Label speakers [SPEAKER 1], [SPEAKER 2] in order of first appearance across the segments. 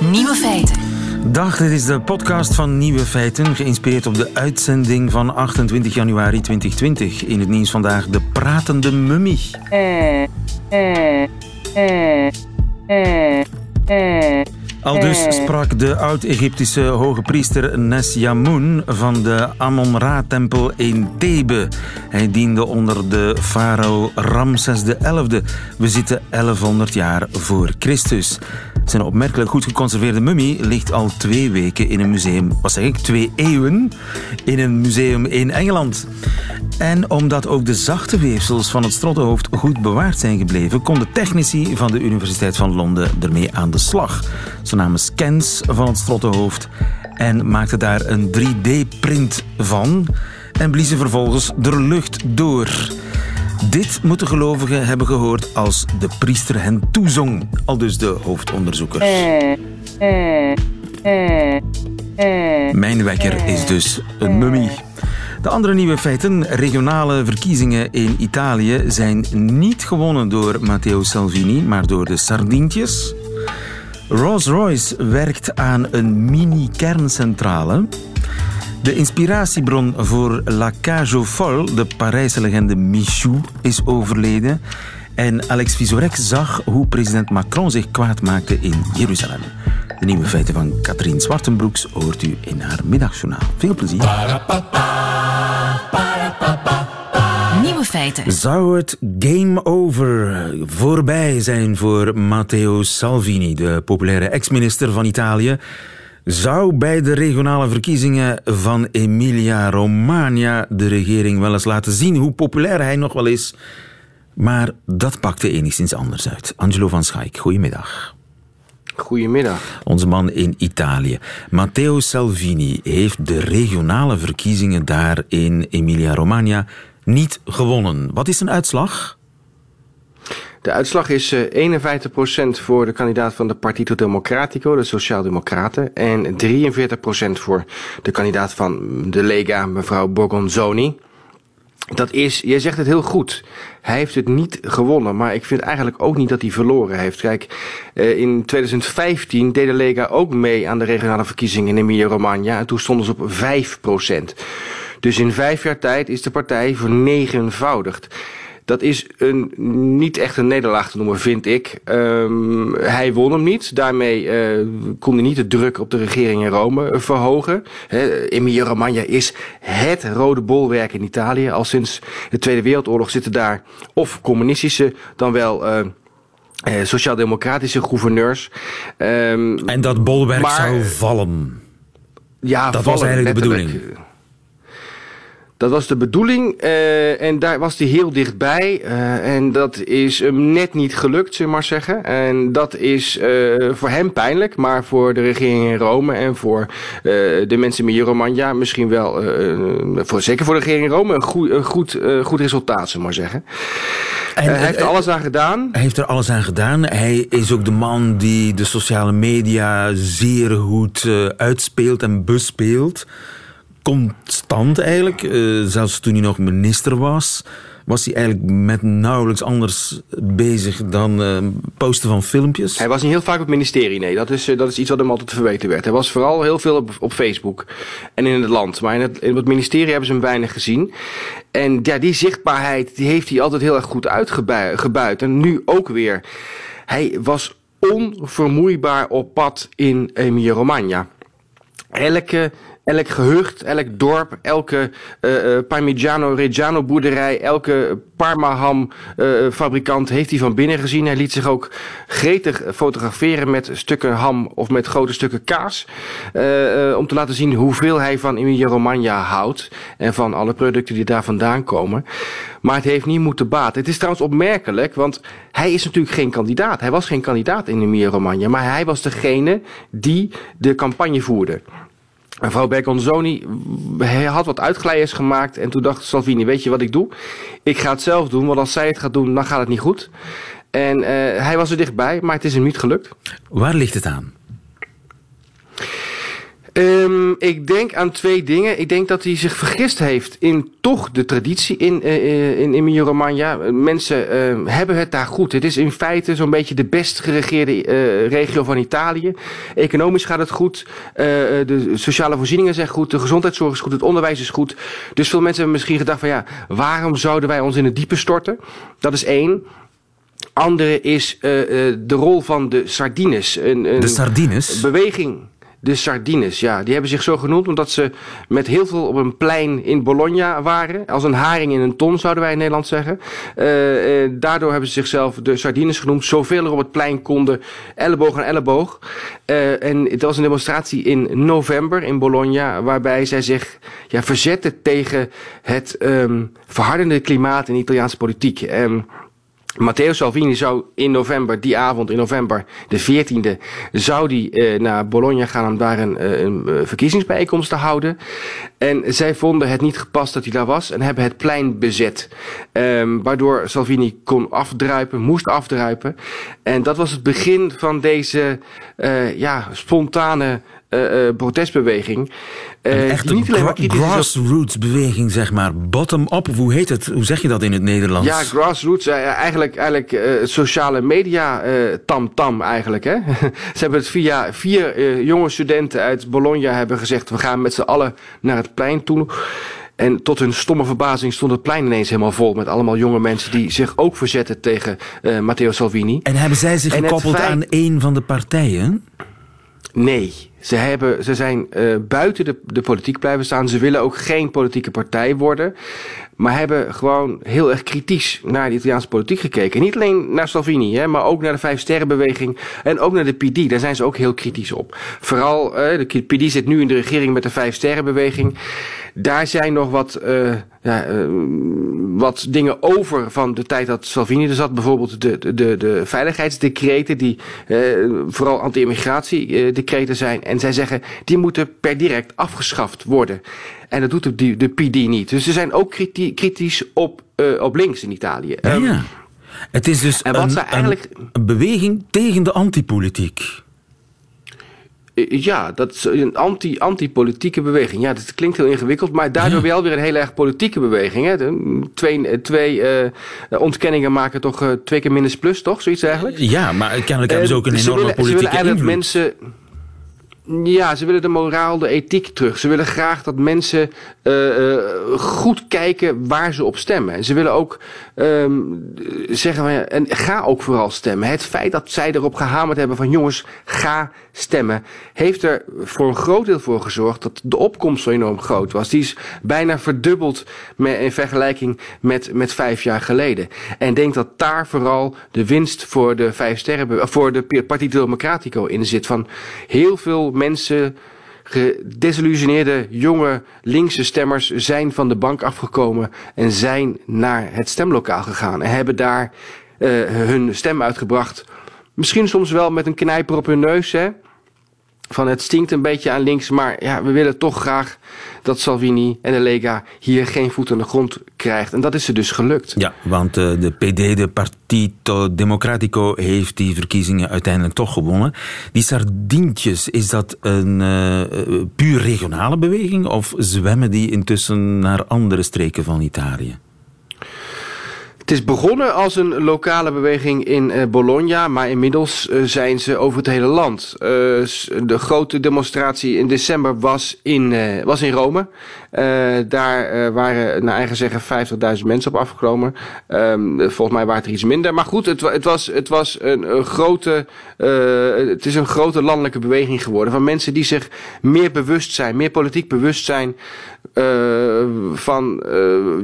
[SPEAKER 1] Nieuwe feiten.
[SPEAKER 2] Dag, dit is de podcast van Nieuwe Feiten, geïnspireerd op de uitzending van 28 januari 2020. In het nieuws vandaag de pratende mummie. Al dus sprak de oud-Egyptische hoge priester Nesjamun van de Amon-Ra-tempel in Thebe. Hij diende onder de farao Ramses XI. We zitten 1100 jaar voor Christus. Zijn opmerkelijk goed geconserveerde mummie ligt al twee weken in een museum, wat zeg ik, twee eeuwen, in een museum in Engeland. En omdat ook de zachte weefsels van het strottenhoofd goed bewaard zijn gebleven, konden technici van de Universiteit van Londen ermee aan de slag. Ze namen scans van het strottenhoofd en maakten daar een 3D-print van en bliezen vervolgens de lucht door. Dit moeten gelovigen hebben gehoord als de priester hen toezong, al dus de hoofdonderzoekers. Mijn wekker is dus een mummie. De andere nieuwe feiten. Regionale verkiezingen in Italië zijn niet gewonnen door Matteo Salvini, maar door de Sardientjes. Rolls-Royce werkt aan een mini-kerncentrale. De inspiratiebron voor La Cage aux Folles, de Parijse legende Michou, is overleden. En Alex Vizorek zag hoe president Macron zich kwaad maakte in Jeruzalem. De nieuwe feiten van Katrien Zwartenbroeks hoort u in haar middagjournaal. Veel plezier.
[SPEAKER 1] Nieuwe feiten.
[SPEAKER 2] Zou het game over voorbij zijn voor Matteo Salvini, de populaire ex-minister van Italië? Zou bij de regionale verkiezingen van Emilia-Romagna de regering wel eens laten zien hoe populair hij nog wel is? Maar dat pakte enigszins anders uit. Angelo van Schaik, goedemiddag.
[SPEAKER 3] Goedemiddag.
[SPEAKER 2] Onze man in Italië. Matteo Salvini heeft de regionale verkiezingen daar in Emilia-Romagna niet gewonnen. Wat is een uitslag?
[SPEAKER 3] De uitslag is uh, 51% voor de kandidaat van de Partito Democratico, de Sociaaldemocraten, en 43% voor de kandidaat van de Lega, mevrouw Borgonzoni. Dat is, jij zegt het heel goed. Hij heeft het niet gewonnen, maar ik vind eigenlijk ook niet dat hij verloren heeft. Kijk, uh, in 2015 deed de Lega ook mee aan de regionale verkiezingen in Emilia-Romagna en toen stonden ze op 5%. Dus in vijf jaar tijd is de partij vernegenvoudigd. Dat is een, niet echt een nederlaag te noemen, vind ik. Um, hij won hem niet. Daarmee uh, kon hij niet de druk op de regering in Rome verhogen. Emilia-Romagna is het rode bolwerk in Italië. Al sinds de Tweede Wereldoorlog zitten daar of communistische dan wel... Uh, sociaal-democratische gouverneurs.
[SPEAKER 2] Um, en dat bolwerk maar, zou vallen.
[SPEAKER 3] Ja,
[SPEAKER 2] dat
[SPEAKER 3] vallen,
[SPEAKER 2] was eigenlijk de bedoeling.
[SPEAKER 3] Dat was de bedoeling uh, en daar was hij heel dichtbij. Uh, en dat is hem net niet gelukt, zullen we maar zeggen. En dat is uh, voor hem pijnlijk, maar voor de regering in Rome en voor de mensen in Romagna misschien wel, voor, zeker voor de regering in Rome, een goed, een goed, goed resultaat, zullen we maar zeggen. En, hij heeft er alles aan gedaan.
[SPEAKER 2] Hij heeft er alles aan gedaan. Hij is ook de man die de sociale media zeer goed uitspeelt en bespeelt constant eigenlijk. Uh, zelfs toen hij nog minister was, was hij eigenlijk met nauwelijks anders bezig dan uh, posten van filmpjes.
[SPEAKER 3] Hij was niet heel vaak op het ministerie, nee. Dat is, uh, dat is iets wat hem altijd verweten werd. Hij was vooral heel veel op, op Facebook en in het land. Maar in het, in het ministerie hebben ze hem weinig gezien. En ja, die zichtbaarheid die heeft hij altijd heel erg goed uitgebuit. En nu ook weer. Hij was onvermoeibaar op pad in Emilia-Romagna. Elke elk gehucht, elk dorp, elke uh, Parmigiano Reggiano boerderij, elke Parmaham uh, fabrikant heeft hij van binnen gezien. Hij liet zich ook gretig fotograferen met stukken ham of met grote stukken kaas. Uh, om te laten zien hoeveel hij van Emilia Romagna houdt. En van alle producten die daar vandaan komen. Maar het heeft niet moeten baten. Het is trouwens opmerkelijk, want hij is natuurlijk geen kandidaat. Hij was geen kandidaat in Emilia Romagna. Maar hij was degene die de campagne voerde. Mevrouw Bergonzoni had wat uitglijers gemaakt en toen dacht Salvini, weet je wat ik doe? Ik ga het zelf doen, want als zij het gaat doen, dan gaat het niet goed. En uh, hij was er dichtbij, maar het is hem niet gelukt.
[SPEAKER 2] Waar ligt het aan?
[SPEAKER 3] Um, ik denk aan twee dingen. Ik denk dat hij zich vergist heeft in toch de traditie in, uh, in Emilia-Romagna. Mensen uh, hebben het daar goed. Het is in feite zo'n beetje de best geregeerde uh, regio van Italië. Economisch gaat het goed. de sociale voorzieningen zijn goed. De gezondheidszorg is goed. Het onderwijs is goed. Dus veel mensen hebben misschien gedacht van ja, waarom zouden wij ons in het diepe storten? Dat is één. Andere is de rol van de Sardines.
[SPEAKER 2] Een, een de Sardines?
[SPEAKER 3] Beweging de Sardines. Ja, die hebben zich zo genoemd omdat ze met heel veel op een plein in Bologna waren. Als een haring in een ton, zouden wij in Nederland zeggen. Uh, uh, daardoor hebben ze zichzelf de Sardines genoemd. Zoveel er op het plein konden, elleboog aan elleboog. Uh, en het was een demonstratie in november in Bologna, waarbij zij zich ja, verzetten tegen het um, verhardende klimaat in de Italiaanse politiek. Um, Matteo Salvini zou in november, die avond in november, de 14e, zou die uh, naar Bologna gaan om daar een, uh, een uh, verkiezingsbijeenkomst te houden. En zij vonden het niet gepast dat hij daar was en hebben het plein bezet. Um, waardoor Salvini kon afdruipen, moest afdruipen. En dat was het begin van deze ja, spontane uh, protestbeweging.
[SPEAKER 2] Uh, echt een gra grassroots beweging, zeg maar. Bottom-up, hoe heet het? Hoe zeg je dat in het Nederlands?
[SPEAKER 3] Ja, grassroots. eigenlijk eigenlijk sociale media tam-tam eigenlijk. Hè? Ze hebben het via vier jonge studenten uit Bologna hebben gezegd... we gaan met z'n allen naar het plein toe... En tot hun stomme verbazing stond het plein ineens helemaal vol met allemaal jonge mensen die zich ook verzetten tegen uh, Matteo Salvini.
[SPEAKER 2] En hebben zij zich gekoppeld aan een van de partijen?
[SPEAKER 3] Nee, ze, hebben, ze zijn uh, buiten de, de politiek blijven staan. Ze willen ook geen politieke partij worden. Maar hebben gewoon heel erg kritisch naar de Italiaanse politiek gekeken. Niet alleen naar Salvini, hè, maar ook naar de Vijf Sterrenbeweging. En ook naar de PD. Daar zijn ze ook heel kritisch op. Vooral, uh, de PD zit nu in de regering met de Vijf Sterrenbeweging. Daar zijn nog wat, uh, ja, uh, wat dingen over van de tijd dat Salvini er zat. Bijvoorbeeld de, de, de veiligheidsdecreten, die uh, vooral anti-immigratie decreten zijn. En zij zeggen, die moeten per direct afgeschaft worden. En dat doet de, de PD niet. Dus ze zijn ook kritisch op, op links in Italië.
[SPEAKER 2] Ja, ja. Het is dus een, eigenlijk... een beweging tegen de antipolitiek.
[SPEAKER 3] Eh, ja, dat is een anti, anti-politieke beweging. Ja, dat klinkt heel ingewikkeld, maar daardoor wel weer een hele erg politieke beweging. Hè? twee eh, twee uh, ontkenningen maken toch uh, twee keer minus plus, toch? Zoiets eigenlijk?
[SPEAKER 2] Ja, maar kennelijk hebben ze ook een enorme willen, politieke invloed.
[SPEAKER 3] mensen ja, ze willen de moraal, de ethiek terug. Ze willen graag dat mensen uh, goed kijken waar ze op stemmen. Ze willen ook um, zeggen, en ga ook vooral stemmen. Het feit dat zij erop gehamerd hebben van jongens, ga stemmen, heeft er voor een groot deel voor gezorgd dat de opkomst zo enorm groot was. Die is bijna verdubbeld met, in vergelijking met, met vijf jaar geleden. En denk dat daar vooral de winst voor de vijf sterren, voor de Partito Democratico in zit. Van heel veel mensen, gedesillusioneerde jonge linkse stemmers zijn van de bank afgekomen en zijn naar het stemlokaal gegaan en hebben daar uh, hun stem uitgebracht. Misschien soms wel met een knijper op hun neus, hè? van het stinkt een beetje aan links, maar ja, we willen toch graag dat Salvini en de Lega hier geen voet aan de grond krijgt. En dat is ze dus gelukt.
[SPEAKER 2] Ja, want uh, de PD, de Partito Democratico, heeft die verkiezingen uiteindelijk toch gewonnen. Die sardientjes, is dat een uh, puur regionale beweging of zwemmen die intussen naar andere streken van Italië?
[SPEAKER 3] Het is begonnen als een lokale beweging in uh, Bologna, maar inmiddels uh, zijn ze over het hele land. Uh, de grote demonstratie in december was in, was in Rome. daar waren naar eigen zeggen 50.000 mensen op afgekomen. Um, volgens mij waren het er iets minder. Maar goed, het, het was, het was een grote, het is een grote landelijke beweging geworden. Van mensen die zich meer bewust zijn, meer politiek bewust zijn van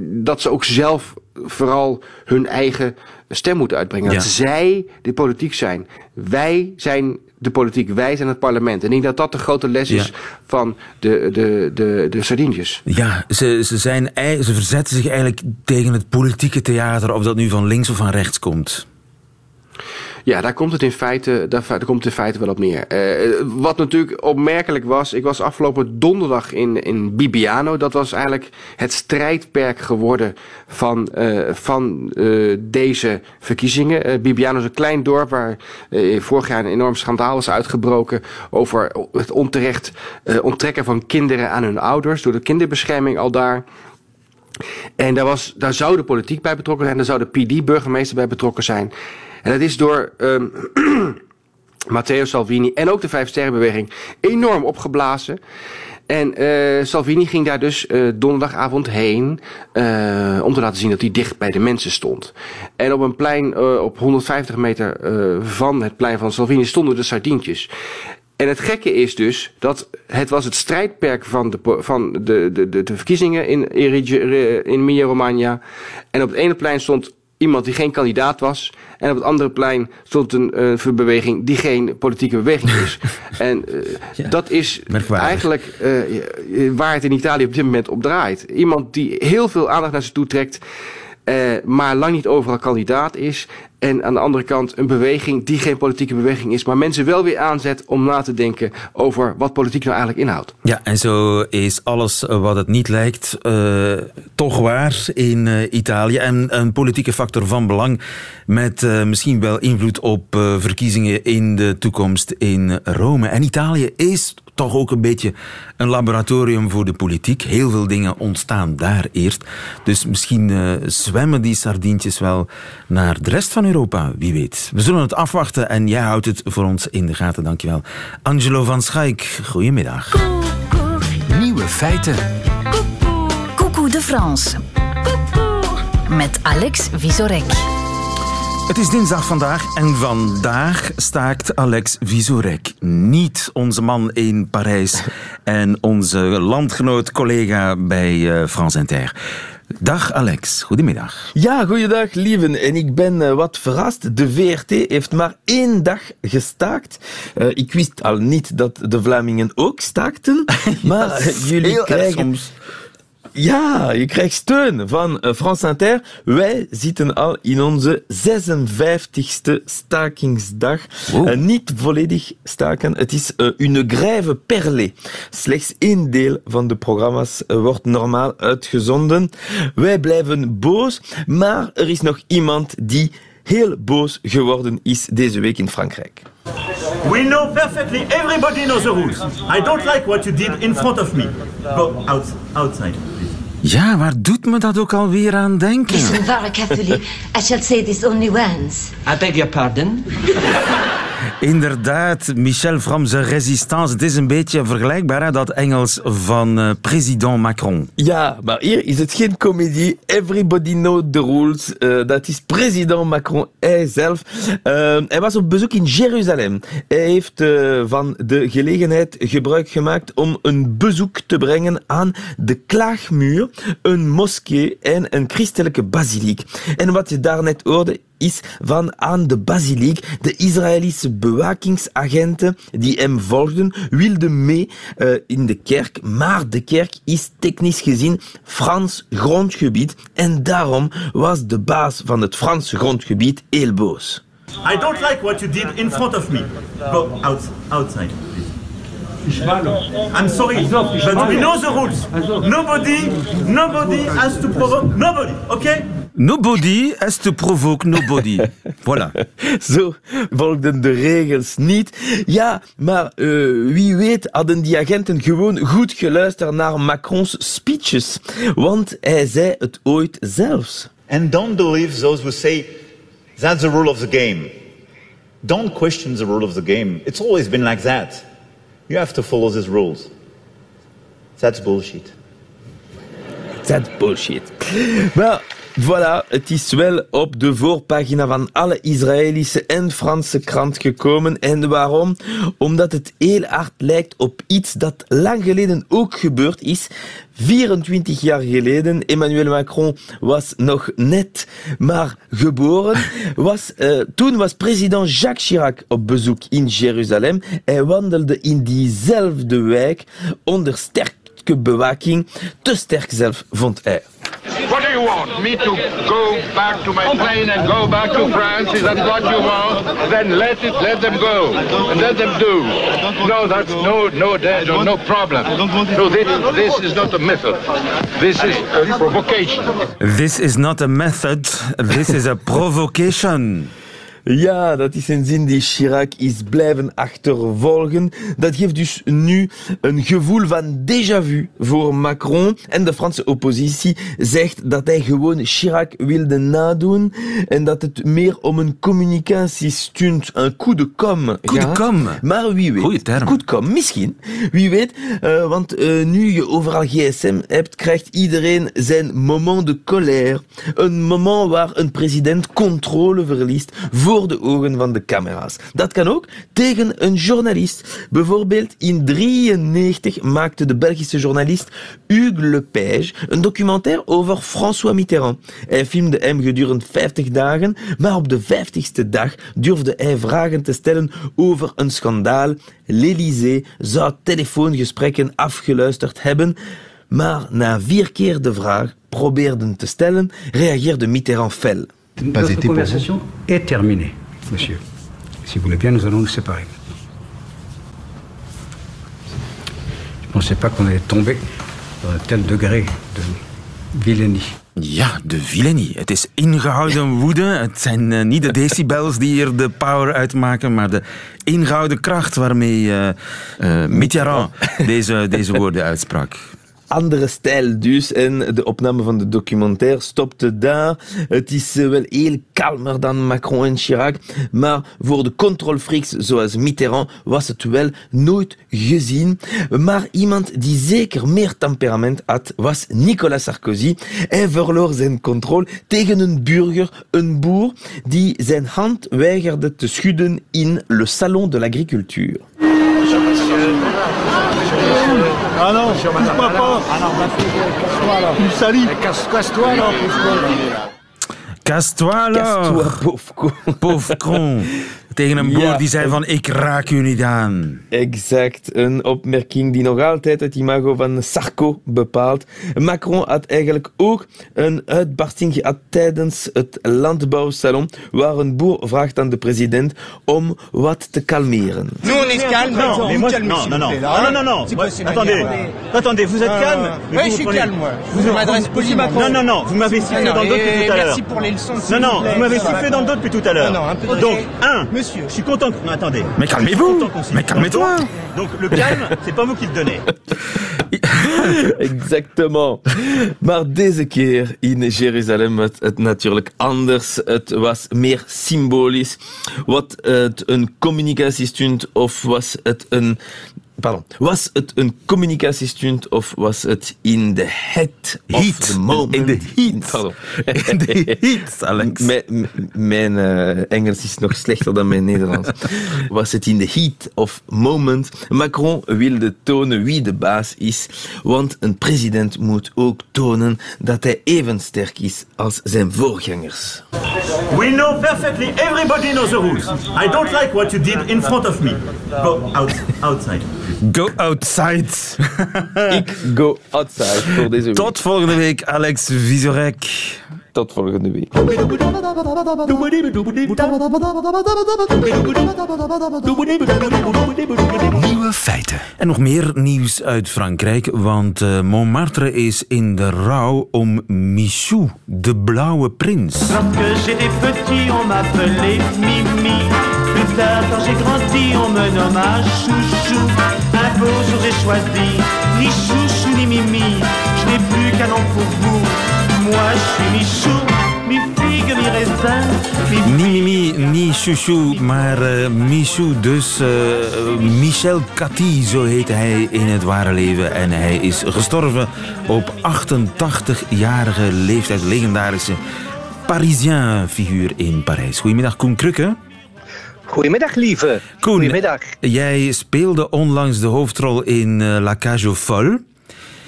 [SPEAKER 3] dat ze ook zelf vooral hun eigen stem moeten uitbrengen. Dat zij de politiek zijn. Wij zijn de politiek, wij zijn het parlement. En ik denk dat dat de grote les is van de, de, de, de Sardiniërs.
[SPEAKER 2] Ja, ze, ze, zijn, ze verzetten zich eigenlijk tegen het politieke theater, of dat nu van links of van rechts komt.
[SPEAKER 3] Ja, daar komt het in feite, daar, komt in feite wel op neer. Uh, wat natuurlijk opmerkelijk was, ik was afgelopen donderdag in, in Bibiano. Dat was eigenlijk het strijdperk geworden van, uh, van uh, deze verkiezingen. Bibiano is een klein dorp waar vorig jaar een enorm schandaal is uitgebroken over het onterecht onttrekken van kinderen aan hun ouders door de kinderbescherming al daar. En daar, was, daar zou de politiek bij betrokken zijn, daar zou de PD-burgemeester bij betrokken zijn. En dat is door um, Matteo Salvini en ook de Vijf Sterrenbeweging enorm opgeblazen. En uh, Salvini ging daar dus uh, donderdagavond heen uh, om te laten zien dat hij dicht bij de mensen stond. En op een plein op 150 meter van het plein van Salvini stonden de sardientjes. En het gekke is dus dat het was het strijdperk van de, van de, de, de, de verkiezingen in, in Emilia-Romagna. En op het ene plein stond iemand die geen kandidaat was. En op het andere plein stond een uh, beweging die geen politieke beweging is. en uh, dat is eigenlijk uh, waar het in Italië op dit moment op draait. Iemand die heel veel aandacht naar zich toe trekt. Maar lang niet overal kandidaat is. En aan de andere kant een beweging die geen politieke beweging is, maar mensen wel weer aanzet om na te denken over wat politiek nou eigenlijk inhoudt.
[SPEAKER 2] Ja, en zo is alles wat het niet lijkt uh, toch waar in Italië. En een politieke factor van belang met misschien wel invloed op verkiezingen in de toekomst in Rome. En Italië is toch ook een beetje een laboratorium voor de politiek. Heel veel dingen ontstaan daar eerst. Dus misschien uh, zwemmen die sardientjes wel naar de rest van Europa, wie weet. We zullen het afwachten en jij houdt het voor ons in de gaten. Dankjewel. Angelo van Schaik, goedemiddag.
[SPEAKER 1] Nieuwe feiten. Coucou de France. Met Alex Visorek.
[SPEAKER 2] Het is dinsdag vandaag en vandaag staakt Alex Visorek. Niet onze man in Parijs en onze landgenoot collega bij uh, France Inter. Dag Alex, goedemiddag.
[SPEAKER 4] Ja, goeiedag lieven. En ik ben uh, wat verrast. De VRT heeft maar één dag gestaakt. Uh, ik wist al niet dat de Vlamingen ook staakten. Maar jullie krijgen... Soms. Ja, je krijgt steun van uh, France Inter. Wij zitten al in onze 56ste stakingsdag. Wow. Uh, niet volledig staken. Het is uh, une grève perlée. Slechts één deel van de programma's wordt normaal uitgezonden. Wij blijven boos, maar er is nog iemand die heel boos geworden is deze week in Frankrijk.
[SPEAKER 5] We know perfectly, everybody knows the rules. I don't like what you did in front of me. Go out, outside.
[SPEAKER 2] Ja, waar doet me dat ook alweer aan denken?
[SPEAKER 6] Listen, very carefully. I shall say this only once.
[SPEAKER 7] I beg your pardon?
[SPEAKER 2] Inderdaad, Michel from the Resistance. Het is een beetje vergelijkbaar, dat Engels van uh, president Macron.
[SPEAKER 4] Ja, maar hier is het geen comedie. Everybody knows the rules. Uh, dat is president Macron zelf. Uh, hij was op bezoek in Jeruzalem. Hij heeft van de gelegenheid gebruik gemaakt om een bezoek te brengen aan de Klaagmuur, een moskee en een christelijke basiliek. En wat je daarnet hoorde is van aan de basiliek. De Israëlische bewakingsagenten die hem volgden wilden mee uh, in de kerk, maar de kerk is technisch gezien Frans grondgebied en daarom was de baas van het Franse grondgebied heel boos.
[SPEAKER 5] I don't like what you in front of me. Go out, outside, I'm sorry, but we know the rules. Nobody, nobody has to provoke nobody, okay?
[SPEAKER 2] Nobody has to provoke nobody. voilà.
[SPEAKER 4] Zo volgden de regels niet. Ja, maar uh, wie weet hadden die agenten gewoon goed geluisterd naar Macrons speeches. Want hij zei het ooit zelfs.
[SPEAKER 8] And don't believe those who say that's the rule of the game. Don't question the rule of the game. It's always been like that. You have to follow these rules. That's bullshit.
[SPEAKER 4] That's bullshit. Well, Voilà, het is wel op de voorpagina van alle Israëlische en Franse krant gekomen. En waarom? Omdat het heel hard lijkt op iets dat lang geleden ook gebeurd is. 24 jaar geleden, Emmanuel Macron was nog net maar geboren. Was, uh, toen was president Jacques Chirac op bezoek in Jeruzalem. Hij wandelde in diezelfde wijk onder sterke bewaking. Te sterk zelf, vond hij.
[SPEAKER 9] What do you
[SPEAKER 7] want? Me to go back to my plane and go back to France? Is that what you want? Then let it, let them go. And let them do. No, that's no, no, no, no problem. So this, this is not a method. This is a provocation.
[SPEAKER 2] This is not a method, this is a provocation.
[SPEAKER 4] Ja, dat is een zin die Chirac is blijven achtervolgen. Dat geeft dus nu een gevoel van déjà vu voor Macron. En de Franse oppositie zegt dat hij gewoon Chirac wilde nadoen. En dat het meer om een communicatiestunt, een coup de com
[SPEAKER 2] Coup de com.
[SPEAKER 4] Maar wie weet.
[SPEAKER 2] Goeie term.
[SPEAKER 4] Coup de com, misschien. Wie weet. Uh, want uh, nu je overal gsm hebt, krijgt iedereen zijn moment de colère. Een moment waar een president controle verliest voor de ogen van de camera's. Dat kan ook tegen een journalist. Bijvoorbeeld in 1993 maakte de Belgische journalist Hugues Lepage een documentaire over François Mitterrand. Hij filmde hem gedurende 50 dagen, maar op de 50ste dag durfde hij vragen te stellen over een schandaal. L'Élysée zou telefoongesprekken afgeluisterd hebben. Maar na vier keer de vraag probeerden te stellen, reageerde Mitterrand fel.
[SPEAKER 9] Notre conversation est terminée, monsieur. Si vous voulez bien, nous allons nous séparer. Je ne pensais pas qu'on allait tomber dans un tel degré de vilainie.
[SPEAKER 2] Ja, de vilenie. Het is ingehouden woede. Het zijn uh, niet de decibels die hier de power uitmaken, maar de ingehouden kracht waarmee uh, uh, Mitterrand deze, deze woorden uitsprak.
[SPEAKER 4] Andere stijl dus. En de opname van de documentaire stopte daar. Het is wel heel kalmer dan Macron en Chirac. Maar voor de controlfreaks zoals Mitterrand was het wel nooit gezien. Maar iemand die zeker meer temperament had, was Nicolas Sarkozy. Hij verloor zijn controle tegen een burger, een boer, die zijn hand weigerde te schudden in le salon de l'agriculture.
[SPEAKER 10] Ah non, je ne pas pas. Ah non, casse-toi là. Tu salis. Casse-toi là.
[SPEAKER 2] Casse-toi là.
[SPEAKER 4] Casse-toi, con.
[SPEAKER 2] Pauvre con. Tegen een boer ja, die zei van ik raak u niet aan.
[SPEAKER 4] Exact, een opmerking die nog altijd het imago van Sarko bepaalt. Macron had eigenlijk ook een uitbarsting gehad tijdens het landbouwsalon, waar een boer vraagt aan de president om wat te kalmeren.
[SPEAKER 10] Nous on est calme, non, moi, non, non, non, non, non, non, attendez, attendez, vous êtes calme
[SPEAKER 11] Oui, je suis calme, moi. Je vous m'adresse poliment.
[SPEAKER 10] Non, non, non, vous m'avez sifflé dans depuis tout à l'heure. Non, non, vous m'avez sifflé dans le dos depuis tout à l'heure.
[SPEAKER 11] Non, un peu
[SPEAKER 10] Donc, un, Monsieur. Je suis content que... Non, attendez.
[SPEAKER 2] Mais calmez-vous Mais calmez-toi
[SPEAKER 10] Donc le calme, c'est pas vous qui le donnez.
[SPEAKER 4] Exactement. Maar deze keer in Jeruzalem was het natuurlijk anders. Het was meer symbolisch. Wat het een communicatiestunt of was het een Pardon. Was het een communicatiestunt of was het in de heat
[SPEAKER 2] of
[SPEAKER 4] the moment?
[SPEAKER 2] In de heat.
[SPEAKER 4] Pardon.
[SPEAKER 2] In de heat, Alex.
[SPEAKER 4] Mijn, mijn uh, Engels is nog slechter dan mijn Nederlands. Was het in de heat of moment? Macron wilde tonen wie de baas is, want een president moet ook tonen dat hij even sterk is als zijn voorgangers.
[SPEAKER 5] We know perfectly, everybody knows the rules. I don't like what you did in front of me. Go out, outside.
[SPEAKER 2] Go outside.
[SPEAKER 4] Ik go outside voor deze week.
[SPEAKER 2] Tot volgende week, Alex Visorek.
[SPEAKER 4] Tot volgende week.
[SPEAKER 2] Nieuwe feiten. En nog meer nieuws uit Frankrijk, want uh, Montmartre is in de rouw om Michou, de blauwe prins.
[SPEAKER 12] Lorsque j'étais petit, on m'appelait Mimi. Plus tard, quand j'ai grandi, on me nomma Chouchou. Un beau jour, j'ai choisi ni Chouchou ni Mimi. Je n'ai plus qu'un nom pour vous. Moi, je suis Michou.
[SPEAKER 2] Niet Mimi, niet Chouchou, maar uh, Michou. Dus uh, Michel Cathy, zo heette hij in het ware leven. En hij is gestorven op 88-jarige leeftijd. Legendarische Parisien figuur in Parijs. Goedemiddag, Koen Krukke.
[SPEAKER 13] Goedemiddag, lieve.
[SPEAKER 2] Koen,
[SPEAKER 13] Goedemiddag.
[SPEAKER 2] jij speelde onlangs de hoofdrol in uh, La Cage aux Folles.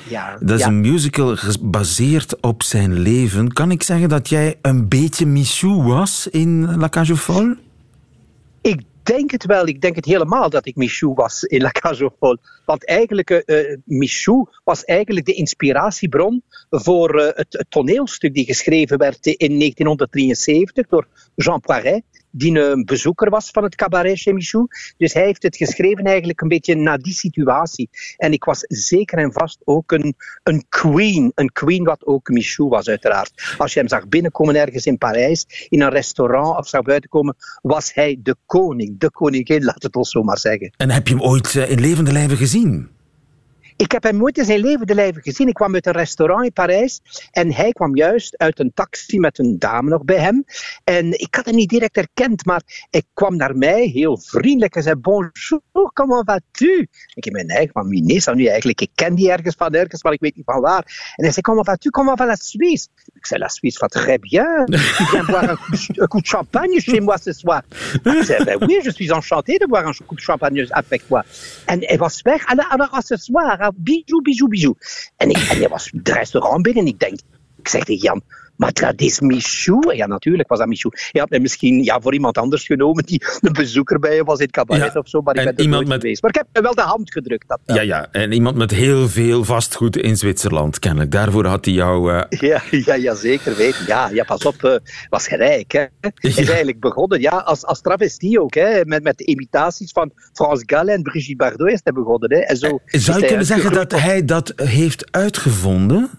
[SPEAKER 13] Ja,
[SPEAKER 2] Dat is
[SPEAKER 13] ja.
[SPEAKER 2] een musical gebaseerd op zijn leven. Kan ik zeggen dat jij een beetje Michou was in La Cage aux Folles?
[SPEAKER 13] Ik denk het wel. Ik denk het helemaal dat ik Michou was in La Cage aux Folles. Want eigenlijk, uh, Michou was eigenlijk de inspiratiebron voor uh, het, het, toneelstuk die geschreven werd in 1973 door Jean Poiret die een bezoeker was van het cabaret chez Michou. Dus hij heeft het geschreven eigenlijk een beetje na die situatie. En ik was zeker en vast ook een, een queen. Een queen wat ook Michou was uiteraard. Als je hem zag binnenkomen ergens in Parijs, in een restaurant of zag buitenkomen, was hij de koning. De koningin, laat het ons zo maar zeggen.
[SPEAKER 2] En heb je hem ooit in levende lijven gezien?
[SPEAKER 13] Ik heb hem nooit in zijn leven de lijve gezien. Ik kwam uit een restaurant in Parijs en hij kwam juist uit een taxi met een dame nog bij hem. En ik had hem niet direct herkend, maar hij kwam naar mij heel vriendelijk en zei: Bonjour, comment vas-tu? Ik heb mijn eigen, wie is dat nu eigenlijk? Ik ken die ergens van ergens, maar ik weet niet van waar. En hij zei: Comment vas-tu? Comment va la Suisse? Ik zei: La Suisse va très bien. Tu viens boire un coup, de champagne chez moi ce soir. Ik zei: ben Oui, je suis enchanté de boire un coup de champagne avec toi. En hij was weg. Alors, alors ce soir bijou, bijou, bijou. En, ik, en hij was het restaurant binnen en ik denk, ik zeg tegen Jan, maar dat is Michou. Ja, natuurlijk was dat Michou. Je had mij misschien ja, voor iemand anders genomen die een bezoeker bij je was in het cabaret ja, of zo, maar ik ben er nooit met... geweest. Maar ik heb hem wel de hand gedrukt. Dat
[SPEAKER 2] ja, ja, en iemand met heel veel vastgoed in Zwitserland, kennelijk. Daarvoor had hij jou... Uh...
[SPEAKER 13] Ja, ja, ja, zeker weten. Ja, ja pas op, uh, was rijk. Hè. Hij is eigenlijk begonnen ja, als, als travestie ook, hè, met, met de imitaties van Frans Gall en Brigitte Bardot is hij begonnen. Hè. En zo
[SPEAKER 2] Zou je kunnen zeggen dat hij dat heeft uitgevonden?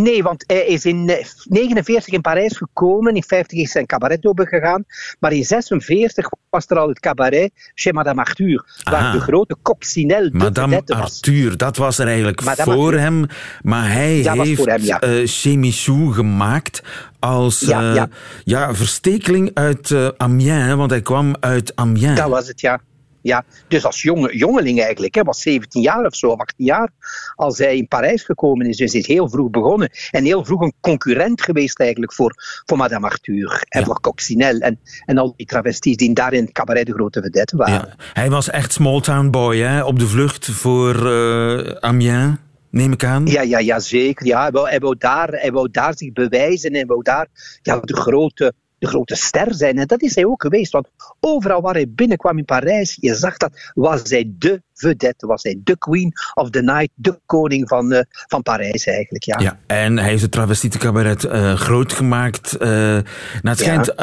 [SPEAKER 13] Nee, want hij is in 1949 in Parijs gekomen. In 50 is zijn cabaret opengegaan. Maar in 46 was er al het cabaret chez Madame Arthur. Waar de grote coccinelle de
[SPEAKER 2] Madame Arthur, dat was er eigenlijk Madame voor hem. Maar hij dat heeft hem, ja. uh, chez Michou gemaakt als ja, uh, ja. ja verstekeling uit uh, Amiens. Want hij kwam uit Amiens.
[SPEAKER 13] Dat was het, ja. Ja, dus als jonge, jongeling eigenlijk, hij was 17 jaar of zo, of 18 jaar, als hij in Parijs gekomen is. Dus hij is heel vroeg begonnen. En heel vroeg een concurrent geweest eigenlijk voor, voor Madame Arthur en voor Coccinelle en, en al die travesties die daar in het cabaret de grote vedette waren. Ja.
[SPEAKER 2] Hij was echt small town boy, hè? op de vlucht voor uh, Amiens neem ik aan.
[SPEAKER 13] Ja, ja, ja zeker. Ja, hij, wou, hij, wou daar, hij wou daar zich bewijzen. Hij wou daar ja, de grote de grote ster zijn. En dat is hij ook geweest. Want overal waar hij binnenkwam in Parijs, je zag dat, was hij de vedette, was hij de queen of the night, de koning van, uh, van Parijs eigenlijk. Ja.
[SPEAKER 2] ja, en hij heeft het travestiete cabaret uh, groot gemaakt. Uh, nou, het schijnt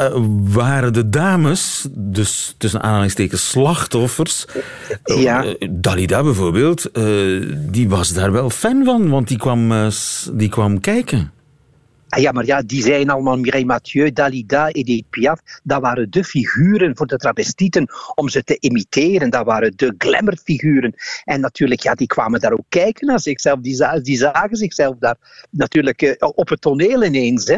[SPEAKER 2] waren de dames, dus tussen aanhalingstekens slachtoffers.
[SPEAKER 13] Ja.
[SPEAKER 2] Dalida bijvoorbeeld, die was daar wel fan van, want die kwam, die kwam kijken.
[SPEAKER 13] Ah ja, maar ja, die zijn allemaal Mireille Mathieu, Dalida, Edith Piaf. Dat waren de figuren voor de travestieten om ze te imiteren. Dat waren de glamourfiguren. En natuurlijk, ja, die kwamen daar ook kijken naar zichzelf. Die, zagen, die zagen zichzelf daar natuurlijk uh, op het toneel ineens. Hè.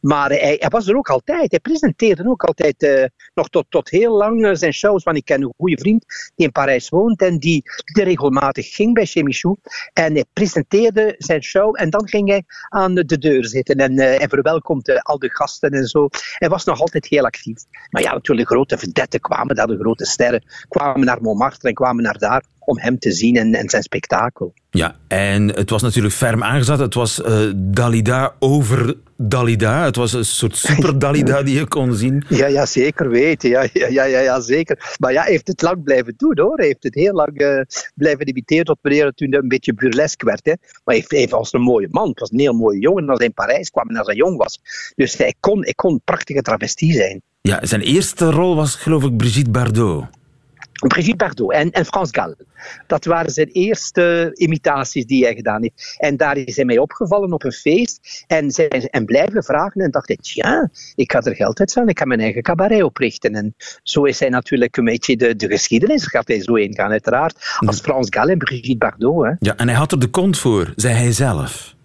[SPEAKER 13] Maar hij, was er ook altijd. Hij presenteerde ook altijd, uh, nog tot, tot heel lang uh, zijn shows. Want ik ken een goede vriend die in Parijs woont en die, regelmatig ging bij Chemichou. En hij presenteerde zijn show en dan ging hij aan de deur zitten. En hij verwelkomde al de gasten en zo. Hij was nog altijd heel actief. Maar ja, natuurlijk, grote vedetten kwamen daar, de grote sterren kwamen naar Montmartre en kwamen naar daar om hem te zien en, en zijn spektakel.
[SPEAKER 2] Ja, en het was natuurlijk ferm aangezet. Het was uh, Dalida over Dalida. Het was een soort super Dalida die je kon zien.
[SPEAKER 13] Ja, ja zeker weten. Ja, ja, ja, ja, zeker. Maar ja, hij heeft het lang blijven doen hoor. Hij heeft het heel lang uh, blijven imiteren tot wanneer het toen een beetje burlesk werd. Hè. Maar hij, hij was een mooie man. Het was een heel mooie jongen. Als hij in Parijs kwam en als hij jong was. Dus hij kon, hij kon een prachtige travestie zijn.
[SPEAKER 2] Ja, zijn eerste rol was geloof ik Brigitte Bardot.
[SPEAKER 13] Brigitte Bardot en, en Frans Gall. Dat waren zijn eerste imitaties die hij gedaan heeft. En daar is hij mee opgevallen op een feest. En, zijn, en blijven vragen. En dacht hij, ja, ik ga er geld uit ik ga mijn eigen cabaret oprichten. En zo is hij natuurlijk een beetje de, de geschiedenis, gaat hij zo ingaan, uiteraard. Als Frans Gall en Brigitte Bardot. Hè.
[SPEAKER 2] Ja, en hij had er de kont voor, zei hij zelf.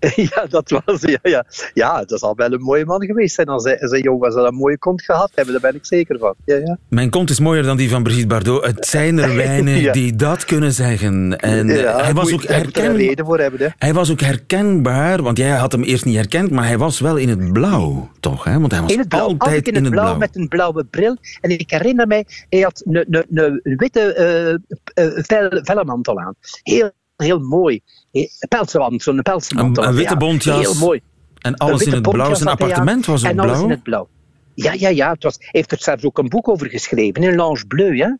[SPEAKER 13] Ja, dat was, ja, ja. ja, dat zal wel een mooie man geweest zijn. Als hij, als hij jong was, dat een mooie kont gehad hebben, daar ben ik zeker van. Ja, ja.
[SPEAKER 2] Mijn kont is mooier dan die van Brigitte Bardot. Het zijn er weinig die dat kunnen zeggen. En
[SPEAKER 13] ja,
[SPEAKER 2] hij was ook
[SPEAKER 13] herkenbaar. voor hebben, hè.
[SPEAKER 2] Hij was ook herkenbaar, want jij had hem eerst niet herkend, maar hij was wel in het blauw, toch? Hè? Want hij was
[SPEAKER 13] in het blauw,
[SPEAKER 2] altijd,
[SPEAKER 13] altijd in, het blauw, blauw, met een blauwe bril. En ik herinner mij, hij had een, een, een witte uh, uh, vellemantel aan. Heel heel mooi. Pelsenwand, zo'n pelsenwand.
[SPEAKER 2] Een, een witte bontjas.
[SPEAKER 13] Heel mooi.
[SPEAKER 2] En alles in het blauw. Zijn appartement was ook
[SPEAKER 13] en
[SPEAKER 2] blauw?
[SPEAKER 13] alles in het blauw. Ja, ja, ja. Het was, heeft er zelfs ook een boek over geschreven, in L'Ange Bleu. Hè?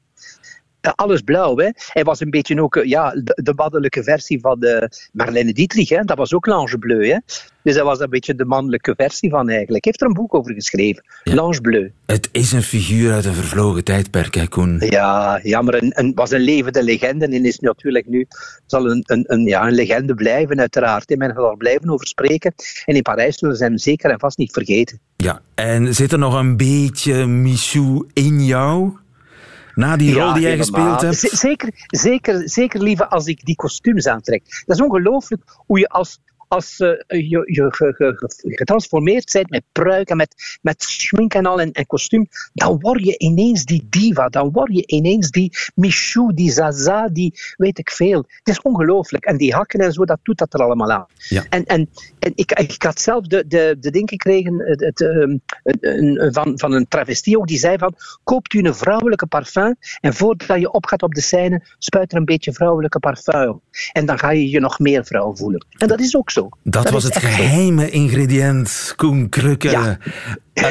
[SPEAKER 13] Eh, alles blauw. Hè? Hij was een beetje ook eh, ja, de, de mannelijke versie van de Marlene Dietrich. Hè? Dat was ook L'Ange Bleu. Hè? Dus dat was een beetje de mannelijke versie van eigenlijk. Hij heeft er een boek over geschreven. L'Ange Bleu.
[SPEAKER 2] Het is een figuur uit een vervlogen tijdperk, hè, Koen?
[SPEAKER 13] Ja, ja maar was een levende legende en is natuurlijk nu zal een, een, een, ja, een legende blijven, uiteraard. Men zal er blijven over spreken. En in Parijs zullen ze hem zeker en vast niet vergeten.
[SPEAKER 2] Ja, en zit er nog een beetje Michou in jou? Na die rol die jij gespeeld hebt?
[SPEAKER 13] Zeker, zeker, zeker liever als ik die kostuums aantrek. Dat is ongelooflijk hoe je als als uh, je, je getransformeerd bent met pruiken, met, met schmink en al en, en kostuum, dan word je ineens die diva, dan word je ineens die Michou, die Zaza, die weet ik veel. Het is ongelooflijk. En die hakken en zo, dat doet dat er allemaal aan.
[SPEAKER 2] Ja.
[SPEAKER 13] En, en, en ik, ik had zelf de, de, de ding gekregen het, um, een, van, van een travestie ook, die zei van, koopt u een vrouwelijke parfum en voordat je opgaat op de scène, spuit er een beetje vrouwelijke parfum. En dan ga je je nog meer vrouw voelen. En dat is ook
[SPEAKER 2] Dat, was het geheime ingrediënt, Koen Krukke.
[SPEAKER 13] Ja.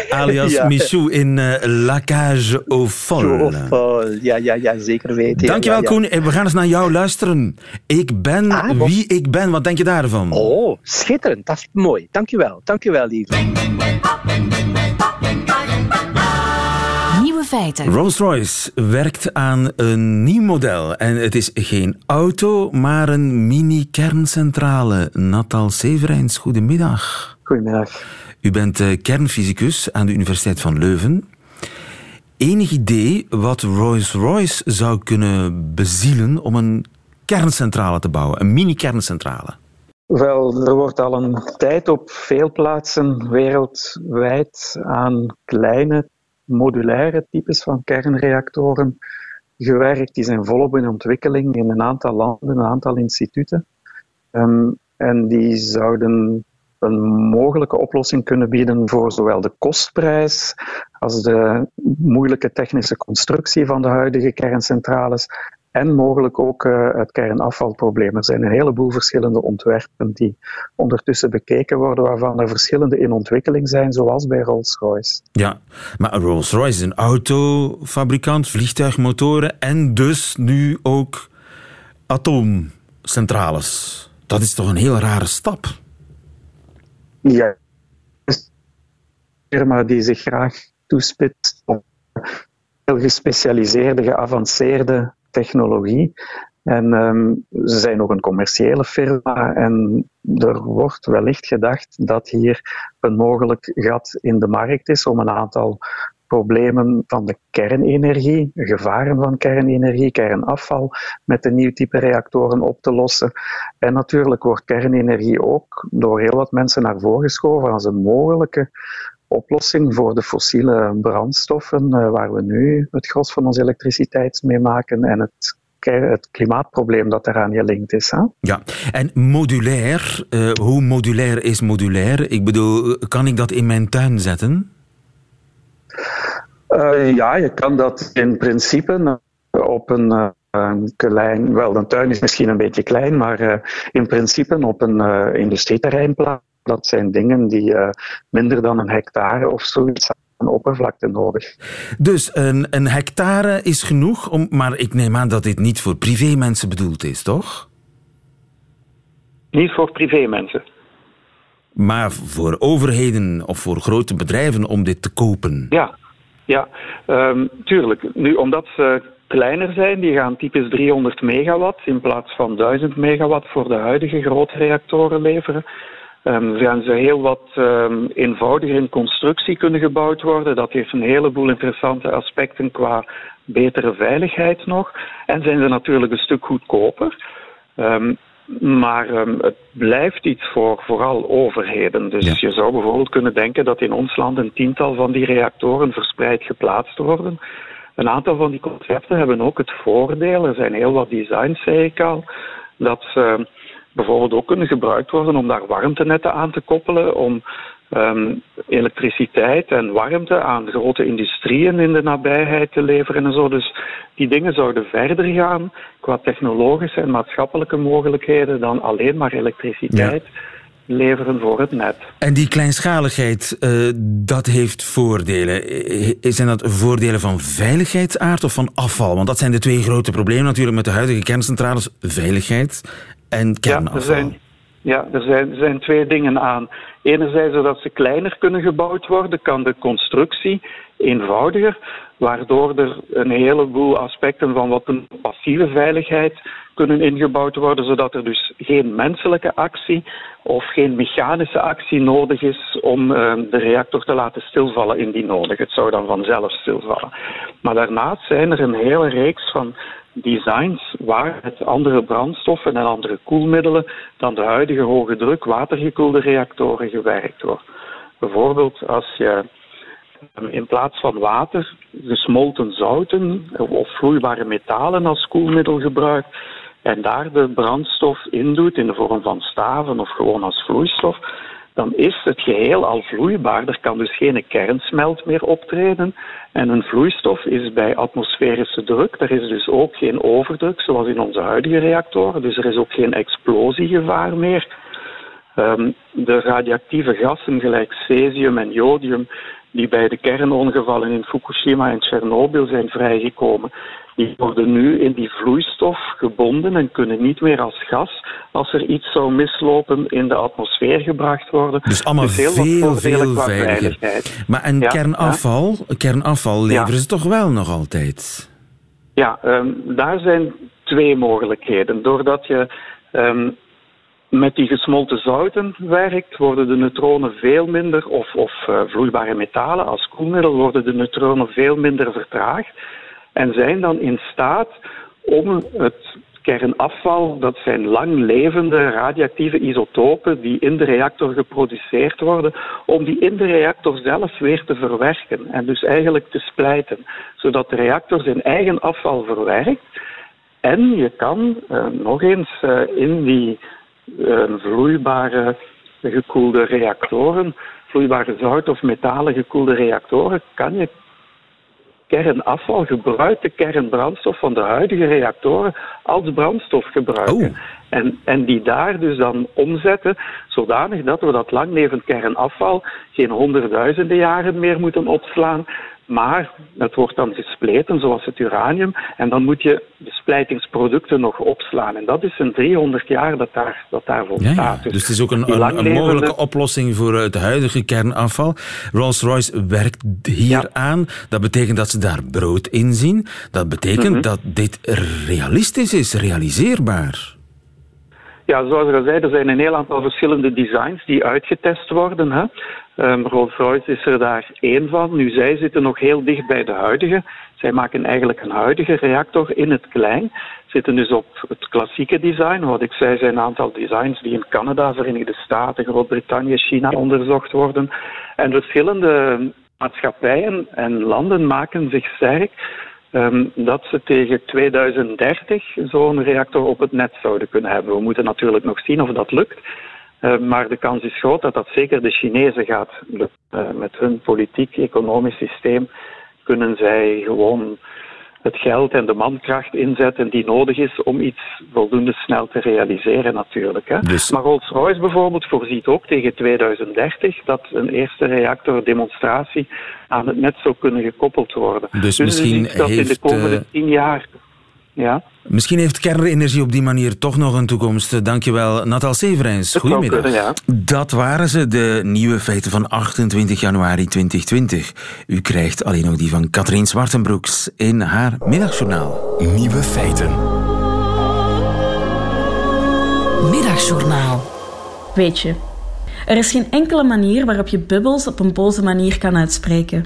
[SPEAKER 2] alias
[SPEAKER 13] Ja.
[SPEAKER 2] Michou in uh, La Cage au Fol.
[SPEAKER 13] Ja, ja, ja, zeker weten.
[SPEAKER 2] Dankjewel,
[SPEAKER 13] ja, ja.
[SPEAKER 2] Koen. En we gaan eens naar jou luisteren. Ik ben
[SPEAKER 13] Ah,
[SPEAKER 2] wie ik ben. Wat denk je daarvan?
[SPEAKER 13] Oh, schitterend. Dat is mooi. Dankjewel. Dankjewel, lieve.
[SPEAKER 1] Feiten.
[SPEAKER 2] Rolls-Royce werkt aan een nieuw model. En het is geen auto, maar een mini-kerncentrale. Natal Severijns, goedemiddag.
[SPEAKER 14] Goedemiddag.
[SPEAKER 2] U bent eh, kernfysicus aan de Universiteit van Leuven. Enig idee wat Rolls-Royce zou kunnen bezielen om een kerncentrale te bouwen? Een mini-kerncentrale?
[SPEAKER 14] Wel, er wordt al een tijd op veel plaatsen wereldwijd aan kleine modulaire types van kernreactoren gewerkt. Die zijn volop in ontwikkeling in een aantal landen, een aantal instituten. Ehm, en die zouden een mogelijke oplossing kunnen bieden voor zowel de kostprijs als de moeilijke technische constructie van de huidige kerncentrales en mogelijk ook eh, het kernafvalprobleem. Er zijn een heleboel verschillende ontwerpen die ondertussen bekeken worden, waarvan er verschillende in ontwikkeling zijn, zoals bij Rolls-Royce.
[SPEAKER 2] Ja, maar Rolls-Royce is een autofabrikant, vliegtuigmotoren en dus nu ook atoomcentrales. Dat is toch een heel rare stap?
[SPEAKER 14] Ja, is een firma die zich graag toespitst op heel gespecialiseerde, geavanceerde technologie. En ehm, ze zijn ook een commerciële firma en er wordt wellicht gedacht dat hier een mogelijk gat in de markt is om een aantal problemen van de kernenergie, gevaren van kernenergie, kernafval met een nieuw type reactoren op te lossen. En natuurlijk wordt kernenergie ook door heel wat mensen naar voren geschoven als een mogelijke oplossing voor de fossiele brandstoffen, eh, waar we nu het gros van onze elektriciteit mee maken en het, het klimaatprobleem dat daaraan gelinkt is. Hè?
[SPEAKER 2] Ja, en modulair, eh, hoe modulair is modulair? Ik bedoel, kan ik dat in mijn tuin zetten?
[SPEAKER 14] Eh, ja, je kan dat in principe op een, een klein, wel, een tuin is misschien een beetje klein, maar in principe op een eh, industrieterrein plaatsen. Dat zijn dingen die eh, minder dan een hectare of zoiets aan oppervlakte nodig.
[SPEAKER 2] Dus een, een hectare is genoeg, om, maar ik neem aan dat dit niet voor privémensen bedoeld is, toch?
[SPEAKER 14] Niet voor privémensen.
[SPEAKER 2] Maar voor overheden of voor grote bedrijven om dit te kopen.
[SPEAKER 14] Ja, ja ehm, tuurlijk. Nu, omdat ze kleiner zijn, die gaan typisch 300 megawatt in plaats van 1000 megawatt voor de huidige grote reactoren leveren. Um, gaan ze heel wat um, eenvoudiger in constructie kunnen gebouwd worden. Dat heeft een heleboel interessante aspecten qua betere veiligheid nog. En zijn ze natuurlijk een stuk goedkoper. Um, maar het blijft iets voor vooral overheden. Dus ja. je zou bijvoorbeeld kunnen denken dat in ons land een tiental van die reactoren verspreid geplaatst worden. Een aantal van die concepten hebben ook het voordeel, er zijn heel wat designs, zei ik al, dat ze bijvoorbeeld ook kunnen gebruikt worden om daar warmtenetten aan te koppelen, om um, elektriciteit en warmte aan grote industrieën in de nabijheid te leveren en zo. Dus die dingen zouden verder gaan qua technologische en maatschappelijke mogelijkheden dan alleen maar elektriciteit. Ja. leveren voor het net.
[SPEAKER 2] En die kleinschaligheid, uh, dat heeft voordelen. Zijn dat voordelen van veiligheidsaard of van afval? Want dat zijn de twee grote problemen natuurlijk met de huidige kerncentrales. Veiligheid en kernafval.
[SPEAKER 14] Ja, er zijn, ja, er zijn, er zijn twee dingen aan. Enerzijds, zodat ze kleiner kunnen gebouwd worden, kan de constructie eenvoudiger, waardoor er een heleboel aspecten van wat een passieve veiligheid kunnen ingebouwd worden, zodat er dus geen menselijke actie of geen mechanische actie nodig is om uh, de reactor te laten stilvallen indien nodig. Het zou dan vanzelf stilvallen. Maar daarnaast zijn er een hele reeks van designs waar met andere brandstoffen en andere koelmiddelen dan de huidige hoge druk watergekoelde reactoren gewerkt wordt. Bijvoorbeeld als je ehm, in plaats van water gesmolten zouten of vloeibare metalen als koelmiddel gebruikt en daar de brandstof in doet in de vorm van staven of gewoon als vloeistof, dan is het geheel al vloeibaar. Er kan dus geen kernsmelt meer optreden. En een vloeistof is bij atmosferische druk. Er is dus ook geen overdruk, zoals in onze huidige reactoren. Dus er is ook geen explosiegevaar meer. Um, de radioactieve gassen, gelijk cesium en jodium, die bij de kernongevallen in Fukushima en Tsjernobyl zijn vrijgekomen, die worden nu in die vloeistof gebonden en kunnen niet meer als gas, als er iets zou mislopen, in de atmosfeer gebracht worden.
[SPEAKER 2] Dus allemaal dus heel veel, veel veiliger. Maar en kernafval, kernafval leveren ze toch wel nog altijd?
[SPEAKER 14] Ja, um, daar zijn twee mogelijkheden. Doordat je um, met die gesmolten zouten werkt, worden de neutronen veel minder, of, of uh, vloeibare metalen als koelmiddel, worden de neutronen veel minder vertraagd en zijn dan in staat om het kernafval, dat zijn langlevende radioactieve isotopen die in de reactor geproduceerd worden, om die in de reactor zelf weer te verwerken en dus eigenlijk te splijten, zodat de reactor zijn eigen afval verwerkt. En je kan uh, nog eens uh, in die uh, vloeibare gekoelde reactoren, vloeibare zout- of metalen gekoelde reactoren, kan je kernafval, gebruikte kernbrandstof van de huidige reactoren als brandstof gebruiken. Oh. En, en die daar dus dan omzetten, zodanig dat we dat langlevend kernafval geen honderdduizenden jaren meer moeten opslaan, maar het wordt dan gespleten, zoals het uranium, en dan moet je de splijtingsproducten nog opslaan. En dat is een 300 jaar dat, daar, dat daarvoor ja, staat.
[SPEAKER 2] Dus, het is ook een, een, mogelijke oplossing voor het huidige kernafval. Rolls-Royce werkt hier aan. Dat betekent dat ze daar brood in zien. Dat betekent mhm. dat dit realistisch is, realiseerbaar.
[SPEAKER 14] Ja, zoals ik al zei, er zijn een heel aantal verschillende designs die uitgetest worden. Hè. Um, Rolls-Royce is er daar één van. Nu, zij zitten nog heel dicht bij de huidige. Zij maken eigenlijk een huidige reactor in het klein. Zitten dus op het klassieke design. Wat ik zei, zijn een aantal designs die in Canada, Verenigde Staten, Groot-Brittannië, China onderzocht worden. En verschillende maatschappijen en landen maken zich sterk um, dat ze tegen 2030 zo'n reactor op het net zouden kunnen hebben. We moeten natuurlijk nog zien of dat lukt. Uh, maar de kans is groot dat dat zeker de Chinezen gaat lukken. Uh, met hun politiek-economisch systeem kunnen zij gewoon het geld en de mankracht inzetten die nodig is om iets voldoende snel te realiseren natuurlijk. Hè. Dus... Maar Rolls-Royce bijvoorbeeld voorziet ook tegen 2030 dat een eerste reactordemonstratie aan het net zou kunnen gekoppeld worden.
[SPEAKER 2] Dus, dus misschien dat heeft... in
[SPEAKER 14] de komende eh, tien jaar ja.
[SPEAKER 2] Misschien heeft kernenergie op die manier toch nog een toekomst. Dankjewel, Natal Severijns. Goedemiddag. Kunnen, ja. Dat waren ze, de nieuwe feiten van 28 januari 2020. U krijgt alleen nog die van Katrien Zwartenbroeks in haar middagjournaal.
[SPEAKER 1] Nieuwe feiten. Middagjournaal.
[SPEAKER 15] Weet je, er is geen enkele manier waarop je bubbels op een boze manier kan uitspreken.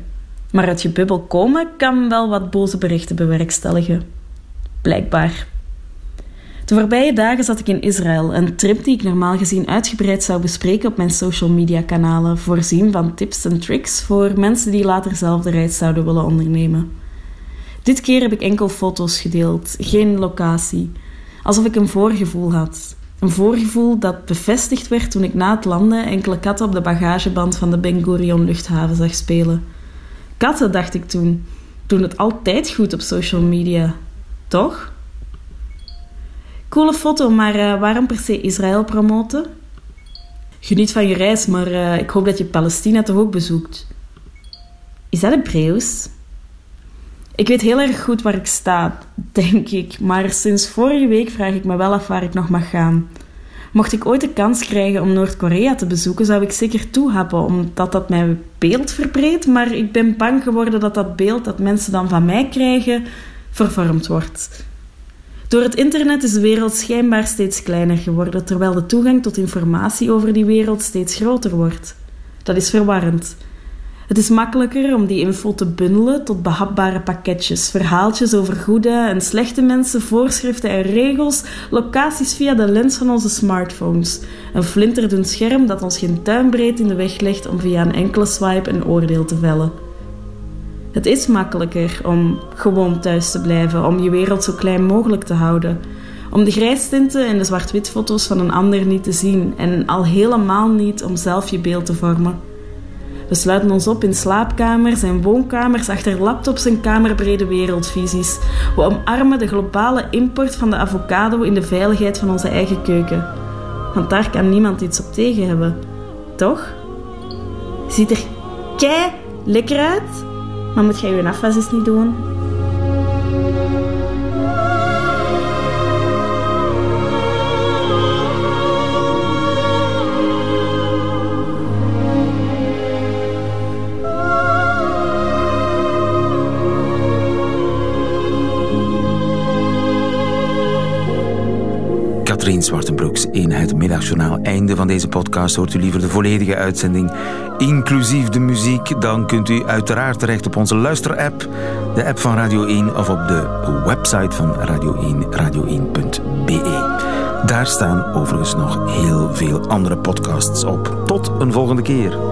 [SPEAKER 15] Maar uit je bubbel komen kan wel wat boze berichten bewerkstelligen blijkbaar. De voorbije dagen zat ik in Israël, een trip die ik normaal gezien uitgebreid zou bespreken op mijn social media kanalen, voorzien van tips en tricks voor mensen die later zelf de reis zouden willen ondernemen. Dit keer heb ik enkel foto's gedeeld, geen locatie, alsof ik een voorgevoel had. Een voorgevoel dat bevestigd werd toen ik na het landen enkele katten op de bagageband van de Ben Gurion luchthaven zag spelen. Katten, dacht ik toen, doen het altijd goed op social media. Toch? Coole foto, maar uh, waarom per se Israël promoten? Geniet van je reis, maar uh, ik hoop dat je Palestina toch ook bezoekt. Is dat Hebreeuws? Ik weet heel erg goed waar ik sta, denk ik, maar sinds vorige week vraag ik me wel af waar ik nog mag gaan. Mocht ik ooit de kans krijgen om Noord-Korea te bezoeken, zou ik zeker toehappen, omdat dat mijn beeld verbreedt, maar ik ben bang geworden dat dat beeld dat mensen dan van mij krijgen, vervormd wordt. Door het internet is de wereld schijnbaar steeds kleiner geworden, terwijl de toegang tot informatie over die wereld steeds groter wordt. Dat is verwarrend. Het is makkelijker om die info te bundelen tot behapbare pakketjes, verhaaltjes over goede en slechte mensen, voorschriften en regels, locaties via de lens van onze smartphones. Een flinterdun scherm dat ons geen tuinbreed in de weg legt om via een enkele swipe een oordeel te vellen. Het is makkelijker om gewoon thuis te blijven, om je wereld zo klein mogelijk te houden. Om de grijstinten en de zwart-wit foto's van een ander niet te zien en al helemaal niet om zelf je beeld te vormen. We sluiten ons op in slaapkamers en woonkamers achter laptops en kamerbrede wereldvisies. We omarmen de globale import van de avocado in de veiligheid van onze eigen keuken. Want daar kan niemand iets op tegen hebben. Toch? Ziet er kei lekker uit, maar moet jij je afwas eens niet doen?
[SPEAKER 2] Katrien Zwartenbroeks in het middagjournaal. Einde van deze podcast. Hoort u liever de volledige uitzending, inclusief de muziek? Dan kunt u uiteraard terecht op onze luisterapp, de app van Radio 1 of op de website van Radio 1, radio1.be. Daar staan overigens nog heel veel andere podcasts op. Tot een volgende keer.